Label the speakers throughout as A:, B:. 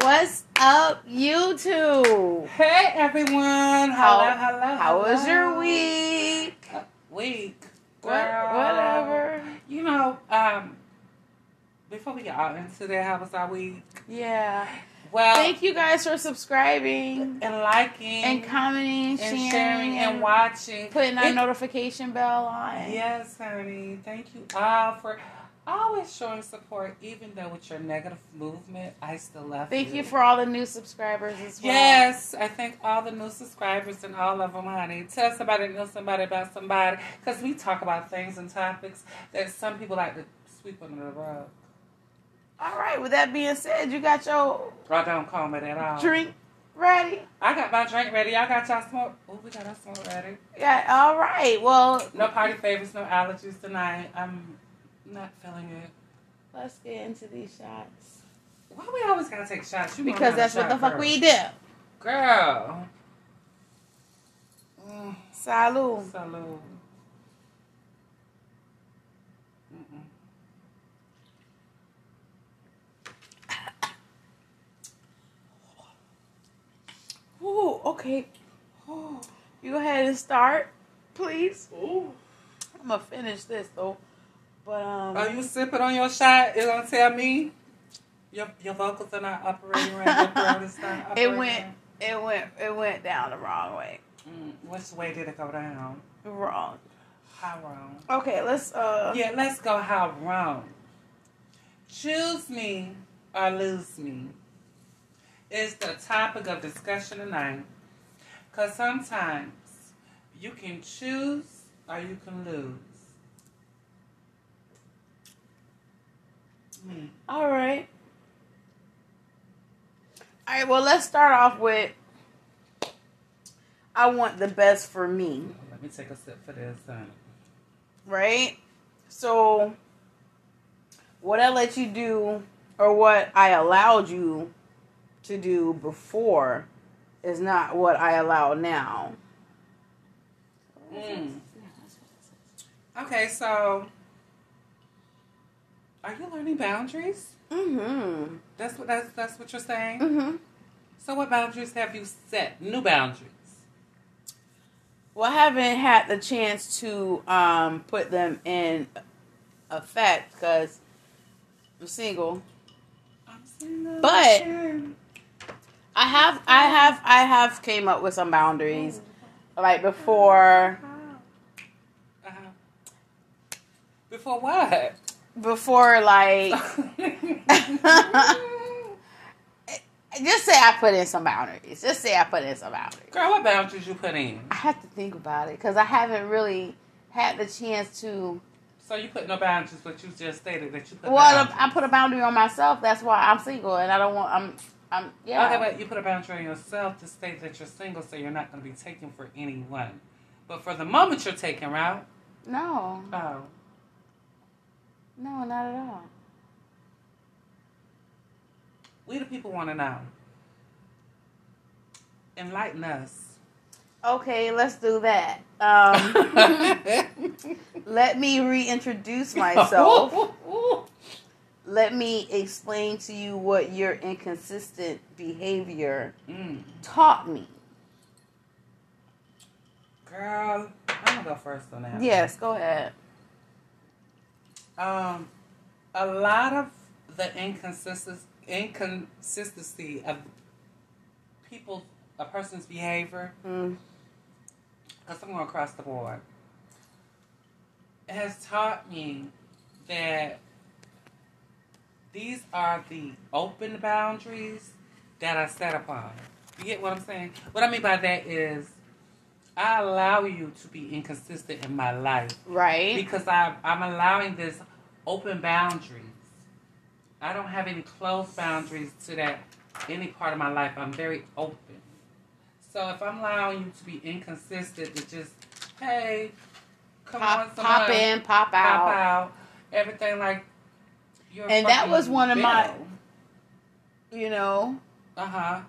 A: What's up, YouTube?
B: Hey everyone!
A: How-
B: Hello, hello.
A: How was your week?
B: Uh, week?
A: What,
B: Girl.
A: whatever.
B: You know, um, before we get out into that, how was our week?
A: Yeah.
B: Well,
A: Thank you guys for subscribing
B: and liking
A: and commenting,
B: and
A: sharing,
B: sharing and watching,
A: putting our
B: It-
A: notification bell on.
B: Yes, honey. Thank you all for always showing support, even though with your negative movement, I still love you.
A: Thank you for all the new subscribers as well.
B: Yes, I thank all the new subscribers and all of them, honey. Tell somebody know somebody about somebody. Because we talk about things and topics that some people like to sweep under the rug.
A: All right. With that being said, you got your
B: I don't comb it at all.
A: drink ready.
B: I got my drink ready. Y'all got y'all smoke. Oh, we got our smoke ready.
A: Yeah. All right. Well,
B: No party favors, no allergies tonight. I'm not feeling it.
A: let's get into these shots
B: Why we always gotta take shots? You
A: because that's what
B: shot
A: the fuck we do.
B: Girl. Mm,
A: Salud.
B: salud.
A: Ooh, okay. Ooh. You go ahead and start, please.
B: Ooh.
A: I'm gonna finish this though. But um
B: Are you sipping on your shot? It's gonna tell me your your vocals are not operating right.
A: It went it went it went down the wrong way.
B: Mm, which way did it go down?
A: Wrong.
B: How wrong?
A: Okay, let's uh
B: Yeah, let's go how wrong. Choose me or lose me is the topic of discussion tonight. Because sometimes you can choose or you can lose. Hmm.
A: all right. All right, well let's start off with I want the best for me,
B: Let me take a sip for this. Honey.
A: right? So what I let you do or what I allowed you to do before is not what I allow now.
B: Mm. Okay, so are you learning boundaries?
A: Mm-hmm.
B: That's what that's that's what you're saying.
A: Mm-hmm.
B: So what boundaries have you set? New boundaries.
A: Well, I haven't had the chance to um, put them in effect because I'm single.
B: I'm single
A: But- I have, I have, I have came up with some boundaries, like before,
B: Uh-huh. Before what?
A: Before like, just say I put in some boundaries. Just say I put in some boundaries.
B: Girl, what boundaries you put in?
A: I have to think about it because I haven't really had the chance to.
B: So you put no boundaries, but you just stated that you put
A: Well,
B: boundaries.
A: I put a boundary on myself. That's why I'm single, and I don't want. I'm. I'm. Yeah.
B: Okay, but you put a boundary on yourself to state that you're single, so you're not going to be taken for anyone. But for the moment, you're taken, right?
A: No.
B: Oh.
A: No, not at all.
B: We the people want to know. Enlighten us.
A: Okay, let's do that. Um, let me reintroduce myself. let me explain to you what your inconsistent behavior
B: Mm.
A: taught me.
B: Girl, I'm gonna go first on that.
A: Yes, go ahead.
B: Um, a lot of the inconsistency inconsistency of people, a person's behavior,
A: Mm.
B: because I'm going across the board, has taught me that these are the open boundaries that I set upon. You get what I'm saying? What I mean by that is, I allow you to be inconsistent in my life
A: Right.
B: because I, I'm allowing this open boundaries. I don't have any closed boundaries to that any part of my life. I'm very open. So if I'm allowing you to be inconsistent, to just hey, come
A: Pop,
B: on,
A: pop in, pop out.
B: pop
A: out.
B: out, everything like. You're
A: And that was one of my- You know, Uh
B: huh.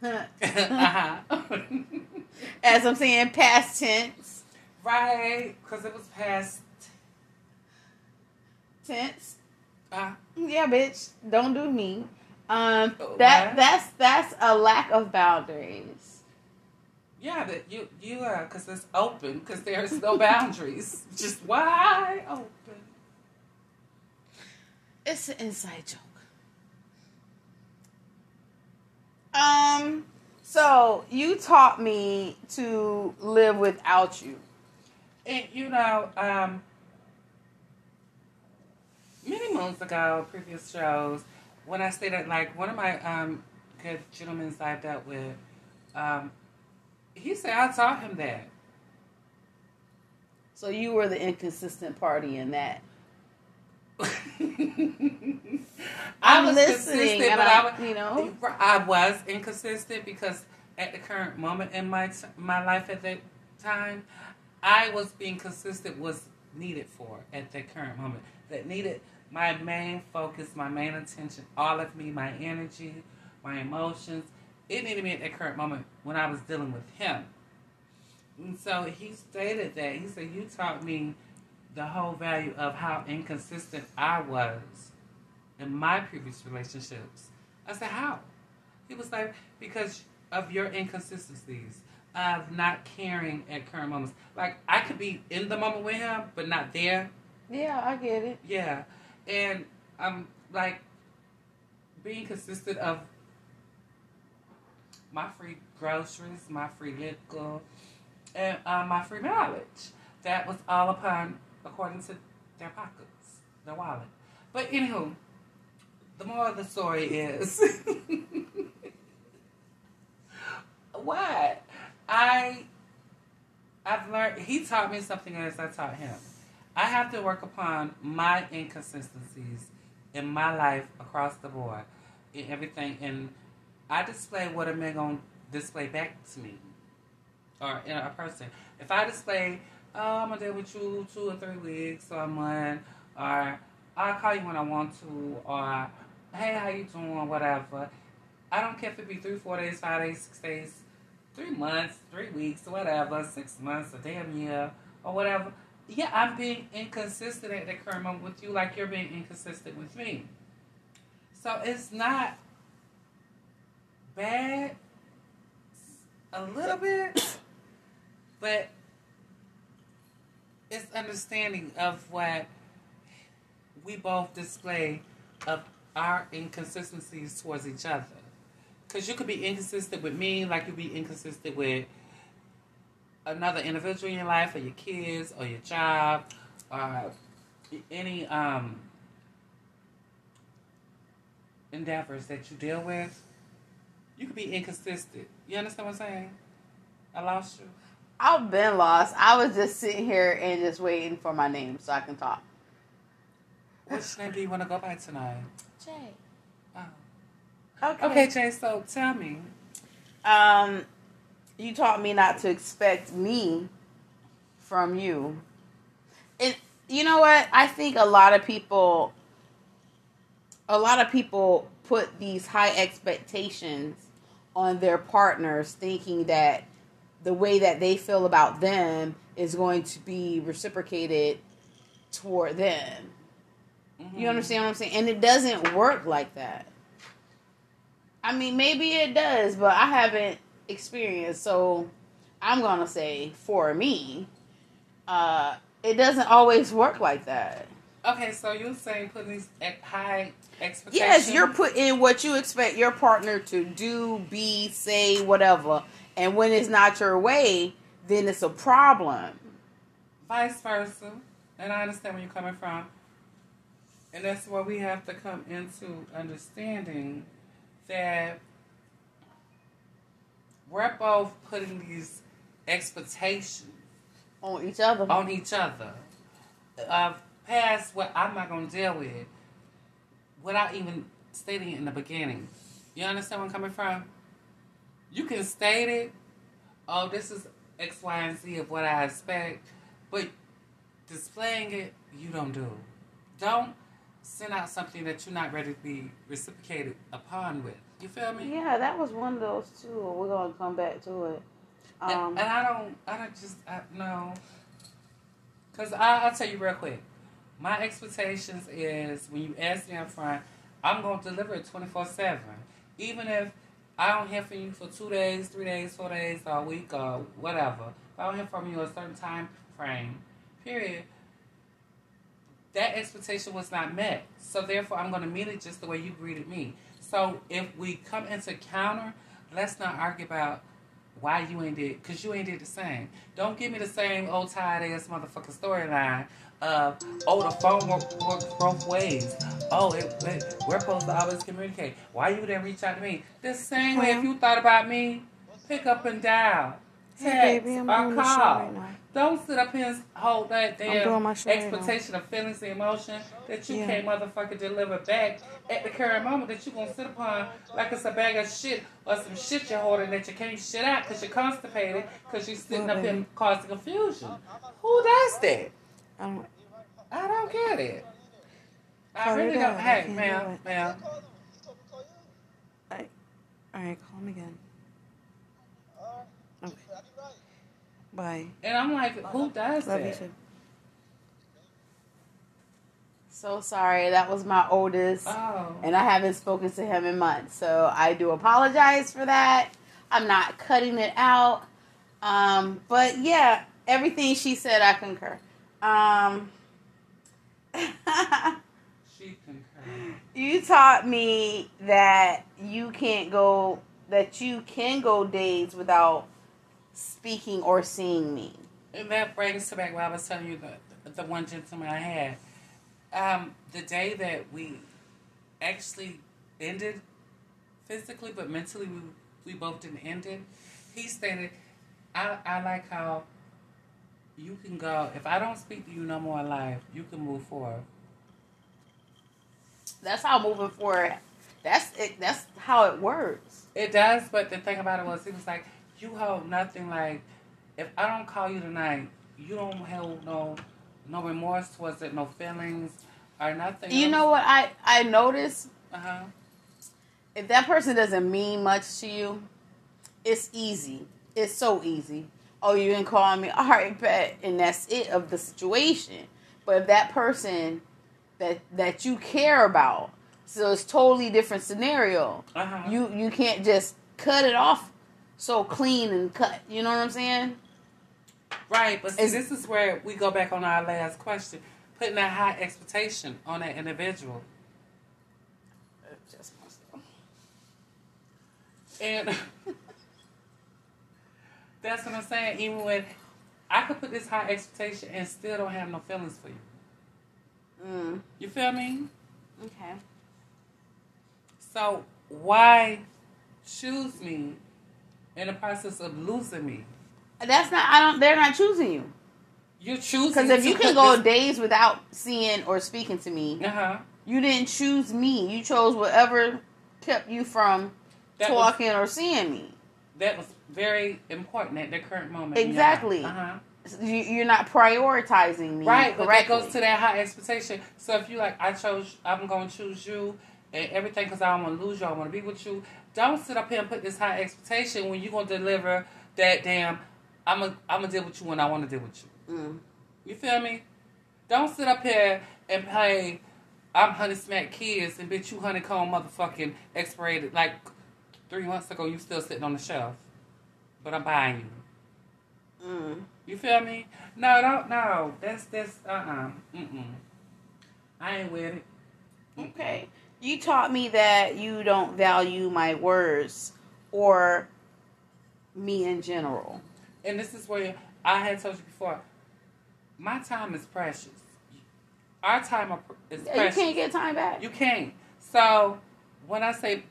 B: uh huh.
A: as I'm saying, past tense.
B: right, because it was past.
A: Tense.
B: Uh,
A: Yeah, bitch. Don't do me. Um,
B: Oh,
A: that
B: what?
A: that's that's a lack of boundaries.
B: Yeah, that you you are because it's open because there's no boundaries, just wide open.
A: It's an inside joke. Um, so you taught me to live without you.
B: And you know, um, many months ago, previous shows, when I stayed at like one of my um, good gentlemen I dealt with, um, he said I taught him that.
A: So you were the inconsistent party in that.
B: I
A: I'm
B: was
A: listening,
B: consistent, but
A: I-
B: I, was,
A: you know.
B: I was inconsistent because at the current moment in my t- my life at that time, I was being consistent was needed for at that current moment. That needed my main focus, my main attention, all of me, my energy, my emotions. It needed me at that current moment when I was dealing with him. And so he stated that. He said, You taught me the whole value of how inconsistent I was in my previous relationships. I said, How? He was like, Because of your inconsistencies, of not caring at current moments. Like, I could be in the moment with him, but not there.
A: Yeah, I get it.
B: Yeah. And I'm like, being consistent of my free groceries, my free liquor, and uh, my free mileage. That was all upon according to their pockets, their wallet. But anywho, the moral of the story is what I I've learned. He taught me something as I taught him. I have to work upon my inconsistencies in my life across the board in everything, and I display what a man gonna display back to me or in a person. If I display, oh, I'm gonna deal with you two or three weeks or a month, or I'll call you when I want to, or hey, how you doing, whatever. I don't care if it be three, four days, five days, six days, three months, three weeks, whatever, six months, a damn year, or whatever. Yeah, I'm being inconsistent at the current moment with you, like you're being inconsistent with me. So it's not bad, a little bit, but it's understanding of what we both display of our inconsistencies towards each other. Because you could be inconsistent with me, like you'd be inconsistent with another individual in your life, or your kids, or your job, or any um, endeavors that you deal with. You could be inconsistent. You understand what I'm saying? I lost you.
A: I've been lost. I was just sitting here and just waiting for my name so I can talk.
B: Which name do you want to go by tonight?
A: Jay.
B: Oh.
A: Okay.
B: Okay, Jay. So tell me.
A: Um, you taught me not to expect me from you. And you know what? I think a lot of people, a lot of people put these high expectations on their partners, thinking that the way that they feel about them is going to be reciprocated toward them.
B: Mm-hmm.
A: You understand what I'm saying? And it doesn't work like that. I mean, maybe it does, but I haven't experienced. So I'm gonna say for me, uh, it doesn't always work like that.
B: Okay, so you're saying putting these high expectations.
A: Yes, you're putting what you expect your partner to do, be, say, whatever, and when it's not your way, then it's a problem.
B: vice versa, and I understand where you're coming from, and that's where we have to come into understanding that we're both putting these expectations
A: On each other.
B: on each other of past what I'm not going to deal with without even stating it in the beginning. You understand where I'm coming from? You can state it, oh, this is X, Y, and Z of what I expect, but displaying it, you don't do. Don't send out something that you're not ready to be reciprocated upon with. You feel me?
A: Yeah, that was one of those too. We're gonna come back to it.
B: And-
A: Um,
B: and I don't, I don't just, I, no. Because I'll tell you real quick. My expectations is when you ask me up front, I'm gonna deliver it twenty four seven. Even if I don't hear from you for two days, three days, four days, or a week, or whatever. If I don't hear from you a certain time frame, period, that expectation was not met. So therefore, I'm going to meet it just the way you greeted me. So if we come into counter, let's not argue about why you ain't did, because you ain't did the same. Don't give me the same old tired ass motherfucking storyline of, oh, the phone works work both ways. Oh, it, it, we're supposed to always communicate. Why you didn't reach out to me? The same way if you thought about me, pick up and dial. Text
A: Hey, baby, I'm
B: or
A: doing the show
B: call.
A: right.
B: Don't sit up here and hold that
A: I'm doing my
B: damn
A: show right
B: expectation of feelings and emotion that you
A: Yeah.
B: can't motherfucking deliver back at the current moment that you're gonna sit upon like it's a bag of shit or some shit you're holding that you can't shit out because you're constipated because you're sitting
A: Well,
B: up here causing confusion. Who does that?
A: I don't.
B: I don't get it. I really don't. Hey, ma'am, ma'am.
A: I, all right, call him again. Bye.
B: And I'm like, who does
A: Love you
B: that?
A: too. So sorry, that was my oldest,
B: Oh.
A: and I haven't spoken to him in months. So I do apologize for that. I'm not cutting it out. Um, but yeah, everything she said, I concur. Um,
B: She concurs.
A: you taught me that you can't go, that you can go days without speaking or seeing me.
B: And that brings to back what I was telling you the the one gentleman I had. Um, the day that we actually ended physically, but mentally we we both didn't end it. He stated, "I I like how you can go. If I don't speak to you no more in life, you can move forward."
A: That's how moving forward. That's it. That's how it works.
B: It does, but the thing about it was, he was like, "You hold nothing. Like, if I don't call you tonight, you don't hold no no remorse towards it, no feelings or nothing."
A: You know what I I noticed?
B: Uh huh.
A: If that person doesn't mean much to you, it's easy. It's so easy. Oh, you didn't call me. All right, bet, and that's it of the situation. But if that person that that you care about, so it's totally different scenario.
B: Uh huh.
A: You you can't just cut it off so clean and cut. You know what I'm saying?
B: right, but see,
A: Is-
B: this is where we go back on our last question, putting a high expectation on that individual,
A: Just
B: and that's what I'm saying. Even when I could put this high expectation and still don't have no feelings for you,
A: mm,
B: you feel me?
A: okay.
B: So why choose me in the process of losing me?
A: That's not. I don't. They're not choosing you.
B: You're choosing
A: Because if you can go
B: this-
A: days without seeing or speaking to me,
B: uh-huh.
A: you didn't choose me. You chose whatever kept you from
B: That was-
A: talking or seeing me.
B: That was very important at the current moment.
A: Exactly.
B: Uh-huh.
A: You, you're not prioritizing me
B: Right, but that goes to that high expectation. So if you like, I chose, I'm going to choose you and everything because I don't want to lose you. I want to be with you. Don't sit up here and put this high expectation when you're going to deliver that damn. I'm gonna I'm gonna deal with you when I want to deal with you.
A: Mm.
B: You feel me? Don't sit up here and play. I'm honey smack kids and bitch you honeycomb motherfucking expired like three months ago. You still sitting on the shelf, but I'm buying you.
A: Mm.
B: You feel me? No, don't. No, that's that's uh uh-uh. mm. I ain't with it.
A: Okay. You taught me that you don't value my words or me in general.
B: And this is where I had told you before. My time is precious. Our time is
A: precious. you can't get time back.
B: You can't. So when I say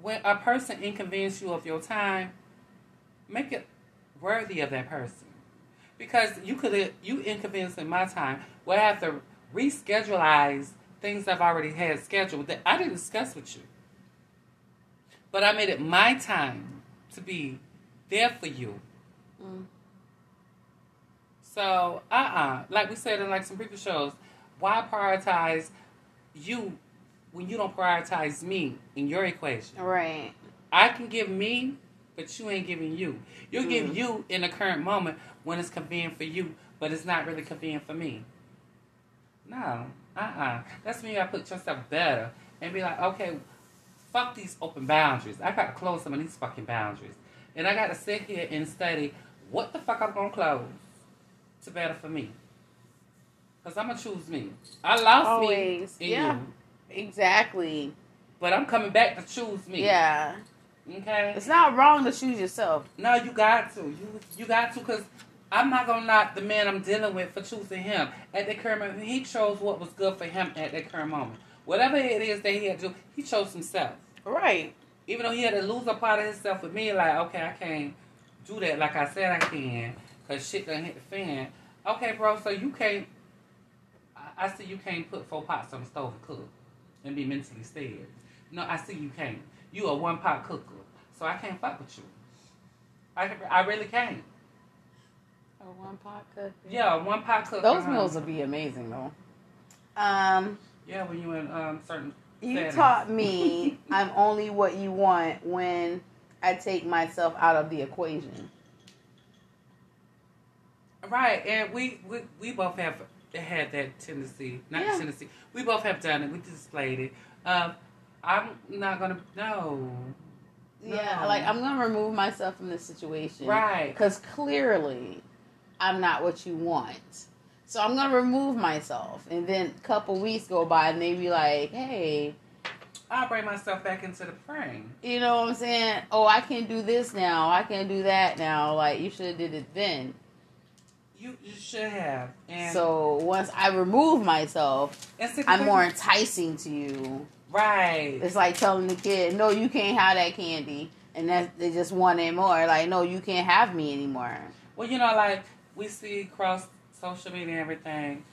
B: when a person inconvenience you of your time, make it worthy of that person. Because you could you inconveniencing my time. Well, I have to rescheduleize things I've already had scheduled that I didn't discuss with you. But I made it my time to be there for you.
A: Mm.
B: So, uh uh Like we said in like some previous shows, why prioritize you when you don't prioritize me in your equation?
A: Right.
B: I can give me, but you ain't giving you. You'll
A: Mm.
B: give you in the current moment when it's convenient for you, but it's not really convenient for me. No, uh uh That's when you gotta put yourself better and be like, okay, fuck these open boundaries. I got to close some of these fucking boundaries. And I got to sit here and study what the fuck I'm going to close to better for me. Because I'm going to choose me. I lost
A: Always.
B: me in
A: Yeah.
B: you,
A: Exactly.
B: but I'm coming back to choose me.
A: Yeah.
B: Okay?
A: It's not wrong to choose yourself.
B: No, you got to. You you got to because I'm not gonna knock the man I'm dealing with for choosing him at the current moment. He chose what was good for him at that current moment. Whatever it is that he had to do, he chose himself.
A: Right.
B: Even though he had to lose a part of himself with me, like okay, I can't do that like I said I can because shit done hit the fan. Okay, bro, so you can't. I, I see you can't put four pots on the stove and cook and be mentally steady. No, I see you can't. You a one pot cooker, so I can't fuck with you. I I really can't.
A: A one pot cook.
B: Yeah, one pot cook.
A: Those
B: uh-huh.
A: meals would be amazing though. Um,
B: Yeah, when you in um certain.
A: you
B: settings.
A: taught me I'm only what you want when I take myself out of the equation.
B: Right, and we, we we both have had that tendency, not
A: Yeah.
B: tendency. We both have done it. We displayed it. Um, I'm not gonna no.
A: Yeah,
B: No.
A: like I'm gonna remove myself from this situation,
B: Right.
A: Because clearly, I'm not what you want. So I'm gonna remove myself, and then a couple weeks go by, and they be like, "Hey,
B: I'll bring myself back into the frame.
A: you know what I'm saying? Oh, I can do this now. I can do that now. Like you should have did it then."
B: You you should have. And
A: So once I remove myself, I'm more enticing to you.
B: right.
A: It's like telling the kid, "No, you can't have that candy," and that they just want it more. Like, "No, you can't have me anymore."
B: Well, you know, like we see across social media and everything,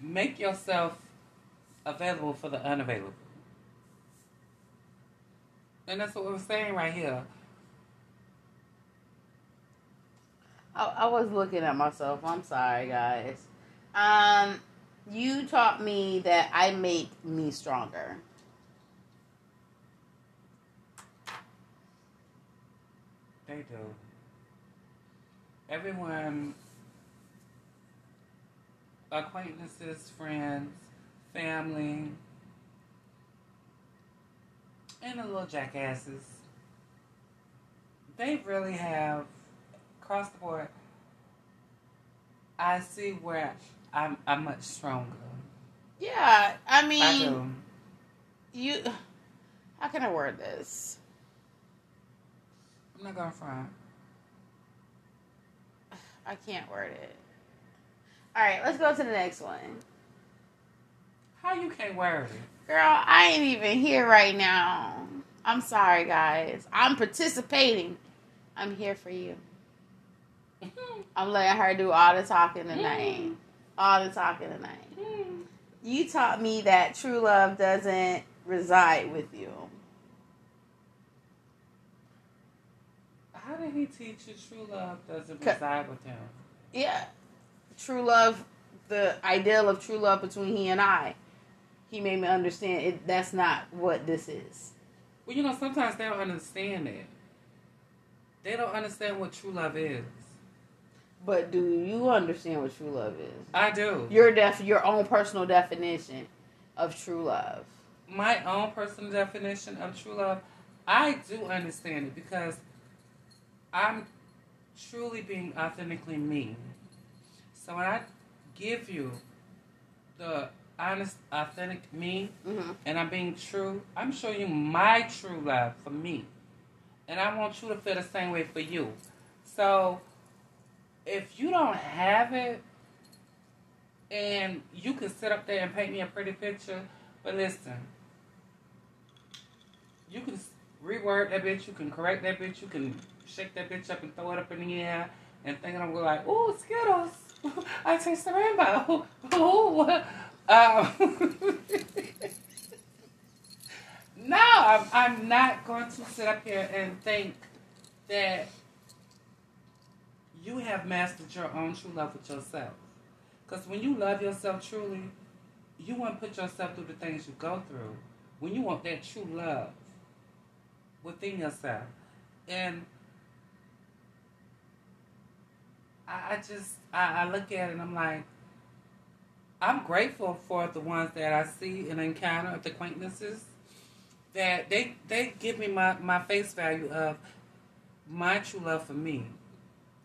B: make yourself available for the unavailable. And that's what we're saying right here.
A: I, I was looking at myself. I'm sorry, guys. Um, you taught me that I make me stronger.
B: They do. Everyone, acquaintances, friends, family, and the little jackasses, they really have, across the board, I see where I'm, I'm much stronger.
A: Yeah, I
B: I
A: mean,
B: do.
A: you. How can I word this?
B: I'm not going to front.
A: I can't word it. All right, let's go to the next one.
B: How you can't word it?
A: Girl, I ain't even here right now. I'm sorry, guys. I'm participating. I'm here for you. I'm letting her do all the talking tonight. All the talking tonight. You taught me that true love doesn't reside with you.
B: How did he teach you true love doesn't reside with him?
A: Yeah. True love, the ideal of true love between he and I. He made me understand it that's not what this is.
B: Well, you know, sometimes they don't understand that. They don't understand what true love is.
A: But do you understand what true love is?
B: I do.
A: Your def your own personal definition of true love.
B: My own personal definition of true love, I do understand it because I'm truly being authentically me. So when I give you the honest, authentic me,
A: Mm-hmm.
B: and I'm being true, I'm showing you my true love for me. And I want you to feel the same way for you. So if you don't have it, and you can sit up there and paint me a pretty picture, but listen, you can reword that bitch, you can correct that bitch, you can shake that bitch up and throw it up in the air, and thinking I'm going like, ooh, Skittles, I taste the rainbow. Ooh. Um, no, I'm, I'm not going to sit up here and think that you have mastered your own true love with yourself. Because when you love yourself truly, you want to put yourself through the things you go through. When you want that true love within yourself. And I, just, I, I look at it and I'm like, I'm grateful for the ones that I see and encounter, the acquaintances. that they they give me my my face value of my true love for me.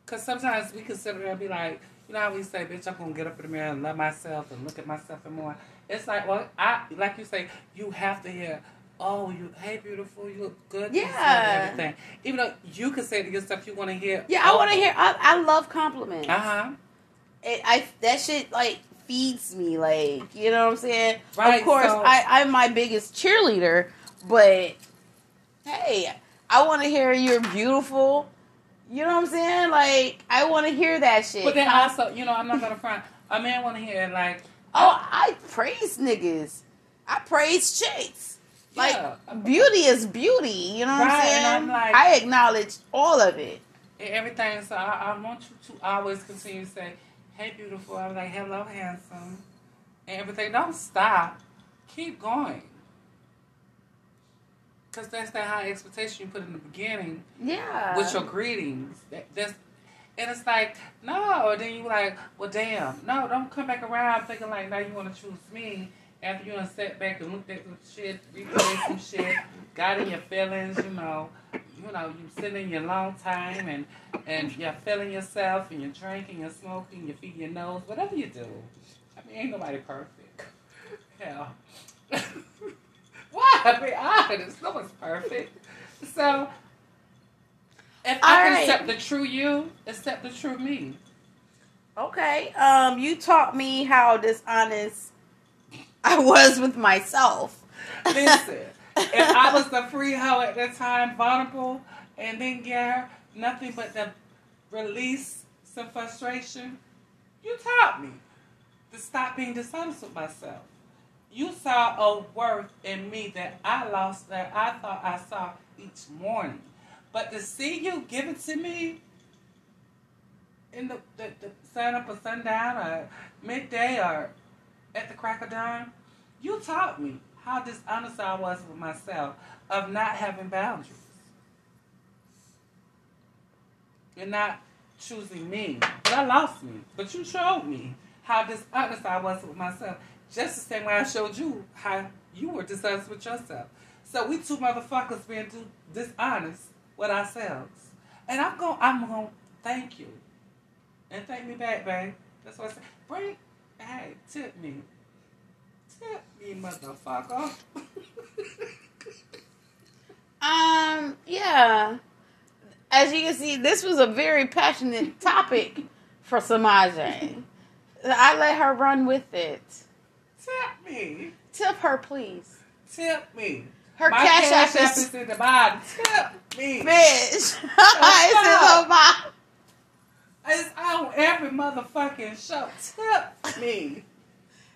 B: Cause sometimes we consider and be like, you know how we say, bitch, I'm gonna get up in the mirror and love myself and look at myself and more. It's like, well, I like you say, you have to hear, oh, you, hey, beautiful, you look good,
A: Yeah.
B: everything. Even though you can say to yourself, you want to hear,
A: Yeah, I want to hear. I, I love compliments.
B: Uh huh.
A: it, I that shit like feeds me, like you know what I'm saying.
B: Right,
A: of course,
B: so-
A: I I'm my biggest cheerleader, but hey, I want to hear you're beautiful. You know what I'm saying? Like I want to hear that shit.
B: But then also, you know, I'm not gonna front. A man want to hear like,
A: oh, I praise niggas. I praise chicks. Like
B: Yeah.
A: beauty is beauty. You know what I'm saying?
B: and like-
A: I acknowledge all of it.
B: everything. So I, I want you to always continue to say, "Hey, beautiful." I'm like, "Hello, handsome," and everything. Don't stop. Keep going. Cause that's that high expectation you put in the beginning
A: Yeah.
B: with your greetings. That, that's and it's like no. Then you're like, well, damn, no, don't come back around thinking like now you want to choose me after you done sat back and looked at some shit, replayed some shit, got in your feelings, you know, you know, you sitting in your long time and and you're feeling yourself and you're drinking, you're smoking, you're feeding your nose, whatever you do. I mean, ain't nobody perfect. Hell. Why? I mean, honest, no one's perfect. So, if I can
A: right.
B: accept the true you, accept the true me.
A: Okay. Um, you taught me how dishonest I was with myself.
B: Listen, if I was the free hoe at that time, vulnerable, and then get nothing but the release some frustration, you taught me to stop being dishonest with myself. You saw a worth in me that I lost, that I thought I saw each morning. But to see you give it to me in the, the, the sun up or sundown or midday or at the crack of dawn, you taught me how dishonest I was with myself of not having boundaries and not choosing me. But I lost me. But you showed me how dishonest I was with myself. Just the same way I showed you how you were dishonest with yourself. So we two motherfuckers being dishonest with ourselves. And I'm going I'm gonna thank you. And thank me back, babe. That's what I said. Bring hey, tip me. Tip me, motherfucker.
A: Um, yeah. As you can see, this was a very passionate topic for Samaje. I let her run with it.
B: Tip me.
A: Tip her, please.
B: Tip me.
A: Her
B: My
A: cash
B: cash app
A: is
B: is in the bottom. Tip me.
A: bitch. it's in her mouth.
B: It's on every motherfucking show. Tip me.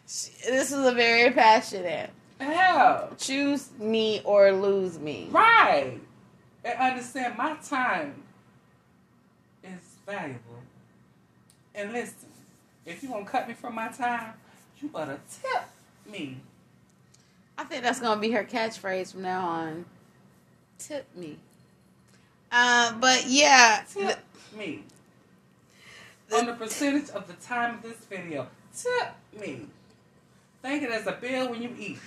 A: This is a very passionate.
B: Hell.
A: Choose me or lose me.
B: Right. And understand my time is valuable. And listen, if you want to cut me from my time, you better tip me.
A: I think that's gonna be her catchphrase from now on. Tip me. Uh, but yeah,
B: Tip me. On the percentage of the time of this video. Tip me. Think it as a bill when you eat.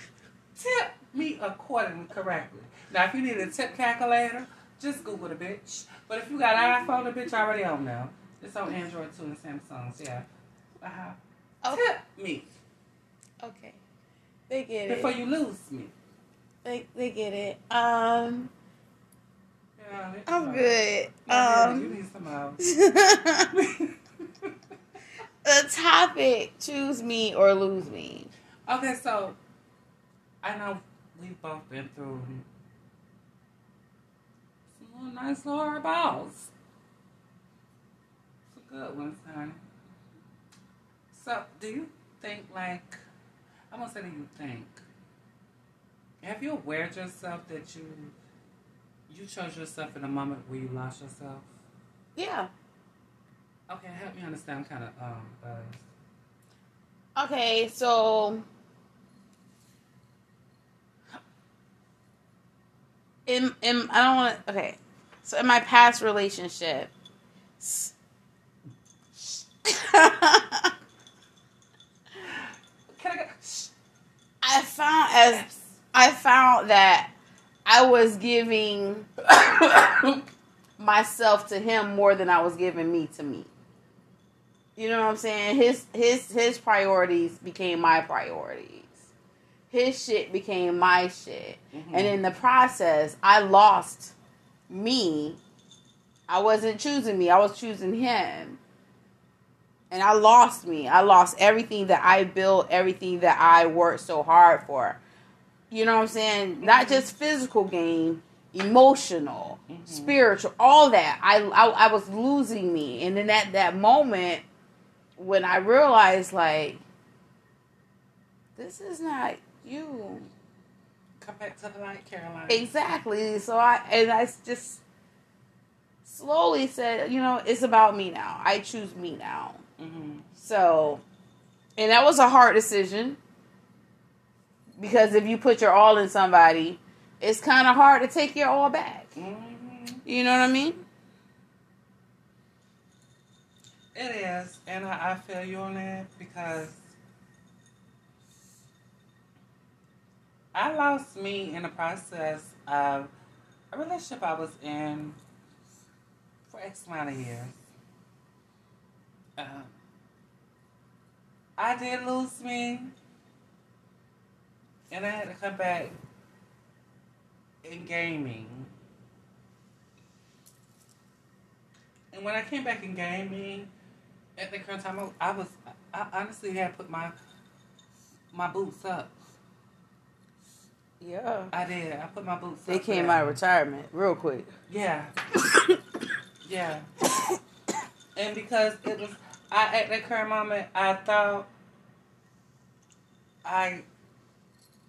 B: Tip me accordingly correctly. Now, if you need a tip calculator, just Google the bitch. But if you got an iPhone, the bitch already on now. It's on Android too and Samsung's, yeah. Uh-huh.
A: Oh.
B: Tip me
A: okay, they get it.
B: before you lose me.
A: They they get it. Um,
B: Yeah,
A: I'm good.
B: Yeah, you
A: Um,
B: need some help.
A: the topic: choose me or lose me.
B: Okay, so I know we've both been through some little nice little hard balls. Some good ones, honey. So, do you think, like, I'm gonna say, do you think? Have you aware of yourself that you you chose yourself in a moment where you lost yourself?
A: Yeah.
B: Okay, help me understand. Kind of um.
A: Okay, so in in I don't want to. Okay, so in my past relationship, I
B: Can I go? Shh.
A: found as I found that I was giving myself to him more than I was giving me to me. You know what I'm saying? His his his priorities became my priorities. His shit became my shit.
B: Mm-hmm.
A: And in the process, I lost me. I wasn't choosing me. I was choosing him. And I lost me. I lost everything that I built, everything that I worked so hard for. You know what I'm saying? Not just physical gain, emotional,
B: Mhm.
A: spiritual, all that. I, I I was losing me. And then at that moment when I realized like this is not you.
B: Come back to the light, Caroline.
A: Exactly. So I and I just slowly said, you know, it's about me now. I choose me now.
B: Mm-hmm.
A: So, and that was a hard decision because if you put your all in somebody, it's kind of hard to take your all back.
B: Mm-hmm.
A: You know what I mean?
B: It is, and I, I feel you on that because I lost me in the process of a relationship I was in for X amount of years. Um, I did lose me, and I had to come back in gaming. And when I came back in gaming, at the current time, I, I was I honestly had put my my boots up.
A: Yeah.
B: I did. I put my boots
A: They
B: up.
A: came
B: for
A: out of retirement real quick.
B: Yeah. yeah. And because it was, I at that current moment, I thought I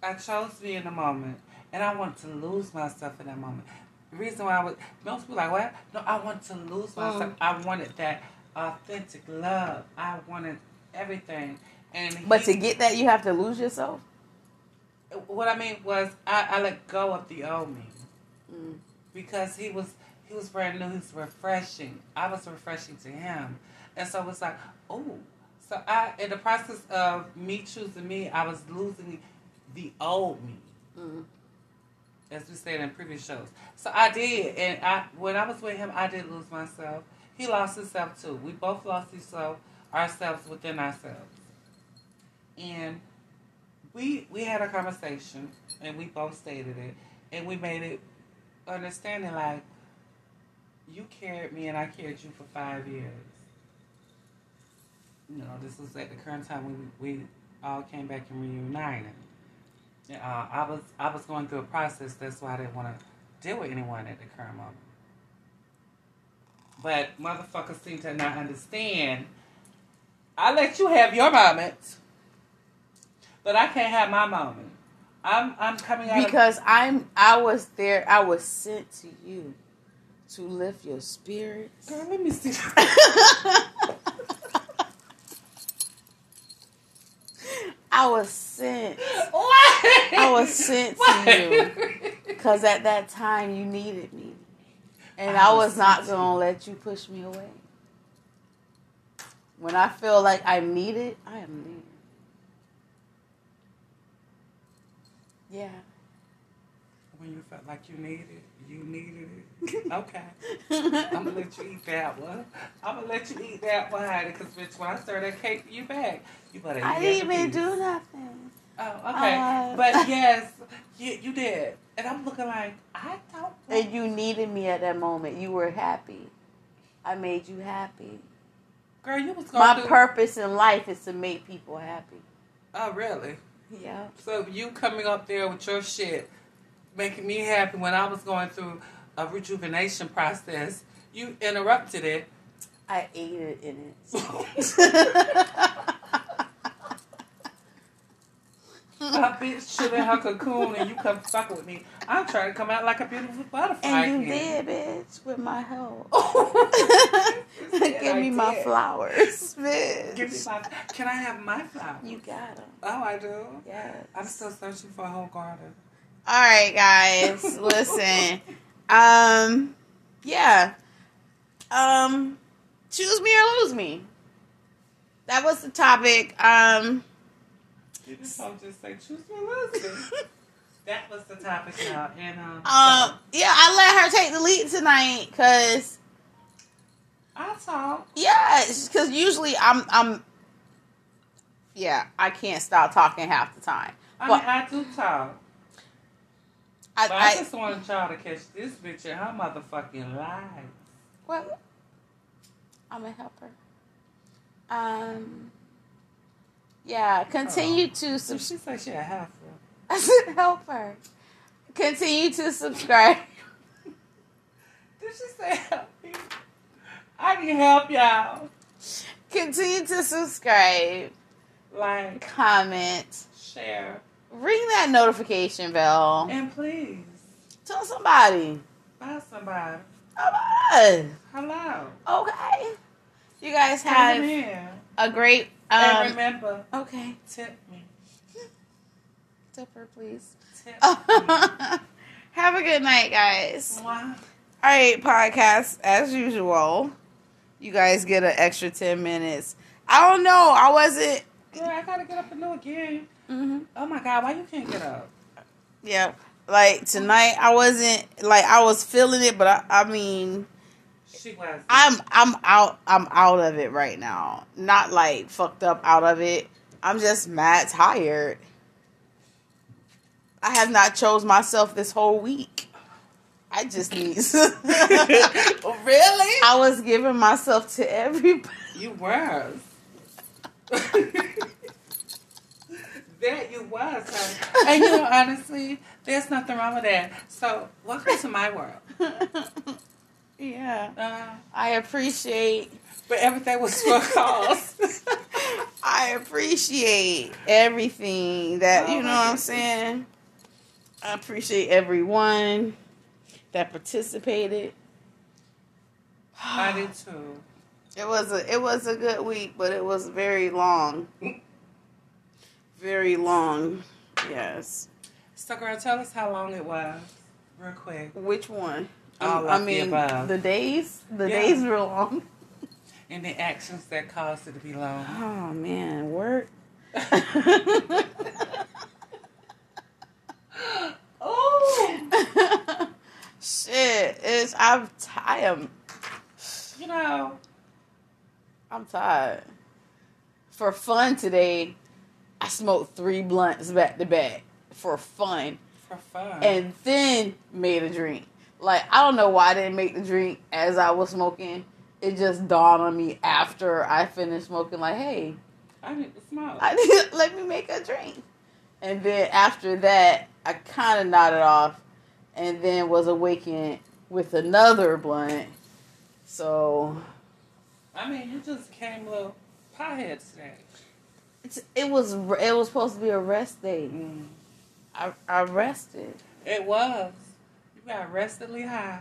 B: I chose me in the moment, and I wanted to lose myself in that moment. The reason why I was most people like what? No, I wanted to lose myself.
A: Mm.
B: I wanted that authentic love. I wanted everything, and
A: But
B: he-
A: to get that, you have to lose yourself.
B: what I mean was I, I let go of the old me
A: Mm.
B: because he was he was brand new. He was refreshing. I was refreshing to him, and so it was like, oh. So I, in the process of me choosing me, I was losing the old me,
A: Mm.
B: as we said in previous shows. So I did, and I when I was with him, I did lose myself. He lost himself too. We both lost himself, ourselves within ourselves, and we we had a conversation, and we both stated it, and we made it understanding like you carried me and I carried you for five years. You know, this was at the current time we we all came back and reunited. Uh, I was I was going through a process. That's why I didn't want to deal with anyone at the current moment. But motherfuckers seem to not understand. I let you have your moments, but I can't have my moment. I'm I'm coming out of
A: Because I'm, I was there. I was sent to you to lift your spirits.
B: Girl, let me see.
A: I was sent.
B: what?
A: I was sent to you because at that time you needed me, and
B: I
A: I,
B: was
A: not
B: sent to
A: gonna let you push me away. When I feel like I'm needed, I am needed. Yeah.
B: When you felt like you needed it, you needed it. Okay. I'm gonna let you eat that one. I'm gonna let you eat that one, honey, because bitch, when I stir that cake you back, you better eat
A: I didn't even
B: piece.
A: do nothing.
B: Oh, okay.
A: Uh,
B: but yes, you, you did. And I'm looking like, I thought.
A: And you needed me at that moment. You were happy. I made you happy.
B: Girl, you was going
A: My
B: through.
A: purpose in life is to make people happy.
B: oh, really?
A: Yeah.
B: So you coming up there with your shit, making me happy when I was going through a rejuvenation process, you interrupted it.
A: I aided in it.
B: A bitch chilling her cocoon and you come fucking with me. I'm trying to come out like a beautiful butterfly.
A: and you
B: again.
A: did, bitch, with my help. Give me my flowers, bitch.
B: Give me my. Can I have my flowers?
A: You got them.
B: Oh, I do.
A: Yes.
B: I'm still searching for a whole garden.
A: All right, guys, listen. Um, yeah. Um, choose me or lose me. That was the topic. Um,
B: You just just say choose me, listen. That was the topic now. And um,
A: Um, yeah, I let her take the lead tonight because
B: I talk.
A: yeah, because usually I'm I'm yeah I can't stop talking half the time.
B: I
A: But
B: mean, I do talk.
A: I,
B: I,
A: I
B: just want y'all to catch this bitch in her motherfucking life.
A: Well, I'm gonna help her. Um, yeah, continue to
B: So
A: subscribe.
B: she said she a heifer.
A: Said help her. Continue to subscribe.
B: Did she say help me? I can help y'all.
A: Continue to subscribe,
B: Like,
A: comment,
B: share,
A: ring that notification bell.
B: and please
A: Tell somebody
B: buy somebody.
A: about us.
B: Hello.
A: Okay. You guys have a great
B: and
A: um
B: remember,
A: okay.
B: tip me.
A: Tip her please.
B: Tip
A: have a good night, guys. All right, podcast as usual. You guys get an extra 10 minutes. I don't know. I wasn't
B: Girl, I gotta get up and do again.
A: hmm
B: Oh my god, why you can't get up?
A: Yeah. Like tonight I wasn't like I was feeling it, but I, I mean
B: She was.
A: I'm I'm out I'm out of it right now. Not like fucked up out of it. I'm just mad tired. I have not chose myself this whole week. I just need
B: really?
A: I was giving myself to everybody.
B: You was. that you was, honey. And you know, honestly, there's nothing wrong with that. So, welcome to my world.
A: yeah.
B: Uh,
A: I appreciate
B: but everything was for cause.
A: I appreciate everything that you
B: Oh,
A: know
B: my
A: what I'm saying. I appreciate everyone that participated.
B: I did too.
A: It was a it was a good week, but it was very long. Very long. Yes.
B: So, girl, tell us how long it was, real quick.
A: Which one?
B: Um, All
A: I
B: of the
A: mean,
B: above.
A: the days. The
B: Yeah.
A: days were long.
B: And the actions that caused it to be long.
A: Oh man, work.
B: oh,
A: It's I'm I am
B: you know,
A: I'm tired. For fun today, I smoked three blunts back to back for fun,
B: for fun.
A: and then made a drink. Like I don't know why I didn't make the drink as I was smoking. It just dawned on me after I finished smoking. Like, hey,
B: I need to smoke.
A: I need let me make a drink. And then after that, I kind of nodded off, and then was awakened with another blunt. So
B: I mean, you just came a little pothead today.
A: it was it was supposed to be a rest day. Mm. I I rested.
B: It was. You got restedly high.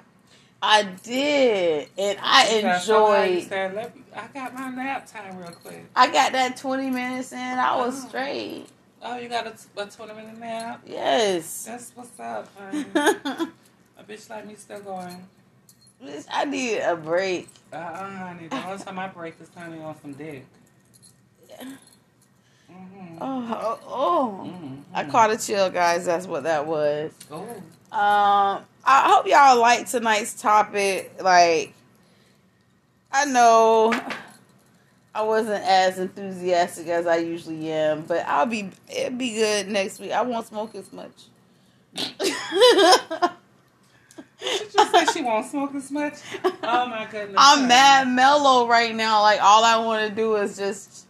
A: I did, and I enjoyed.
B: Said, me, I got my nap time real quick.
A: I got that twenty minutes in. I was
B: Oh.
A: straight.
B: Oh, you got a, a 20 minute nap?
A: Yes.
B: That's what's up, a bitch like me still going.
A: Bitch, I need a break.
B: Uh uh honey. The only time I break is turning on some dick. Mm-hmm.
A: Oh, oh, oh.
B: Mm-hmm.
A: I caught a chill, guys. That's what that was.
B: Oh.
A: Um, I hope y'all like tonight's topic. Like, I know I wasn't as enthusiastic as I usually am, but I'll be. It'll be good next week. I won't smoke as much.
B: She just said she won't smoke as much. Oh my goodness.
A: I'm mad mellow right now. Like all I want to do is just,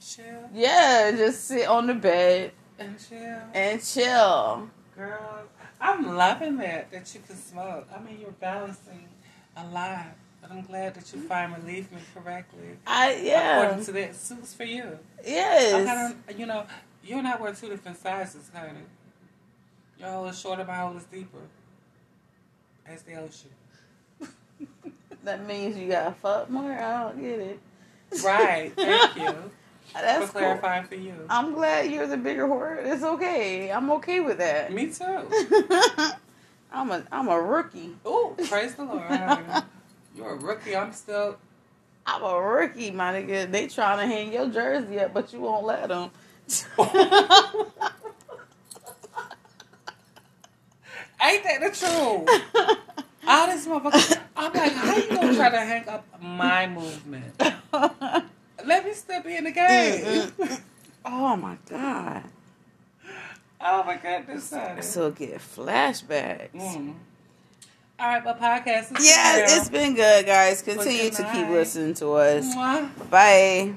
B: Chill
A: yeah, just sit on the bed
B: and chill.
A: and chill.
B: Girl, I'm loving that, that you can smoke. I mean, you're balancing a lot. But I'm glad that you find relief me correctly.
A: I yeah,
B: According to that, suits for you.
A: Yes.
B: I kind of, you know, you and I wear two different sizes, honey. Your hole is shorter, my hole is deeper. As the ocean.
A: That means you gotta fuck more. I don't get it.
B: Right. Thank you
A: That's
B: for
A: cool.
B: clarifying for you.
A: I'm glad you're the bigger whore. It's okay. I'm okay with that.
B: Me too.
A: I'm a I'm a rookie.
B: Ooh, praise the Lord. You're a rookie. I'm still.
A: I'm a rookie, my nigga. They trying to hang your jersey up, but you won't let them.
B: Ain't that the truth? All this motherfucker. I'm like, how you gonna try to hang up my movement? Let me step in the game.
A: oh my god.
B: oh my goodness, honey.
A: So get flashbacks.
B: Mm. All right, but podcast is
A: Yeah, it's been good, guys. Continue to keep listening to us.
B: Mwah.
A: Bye.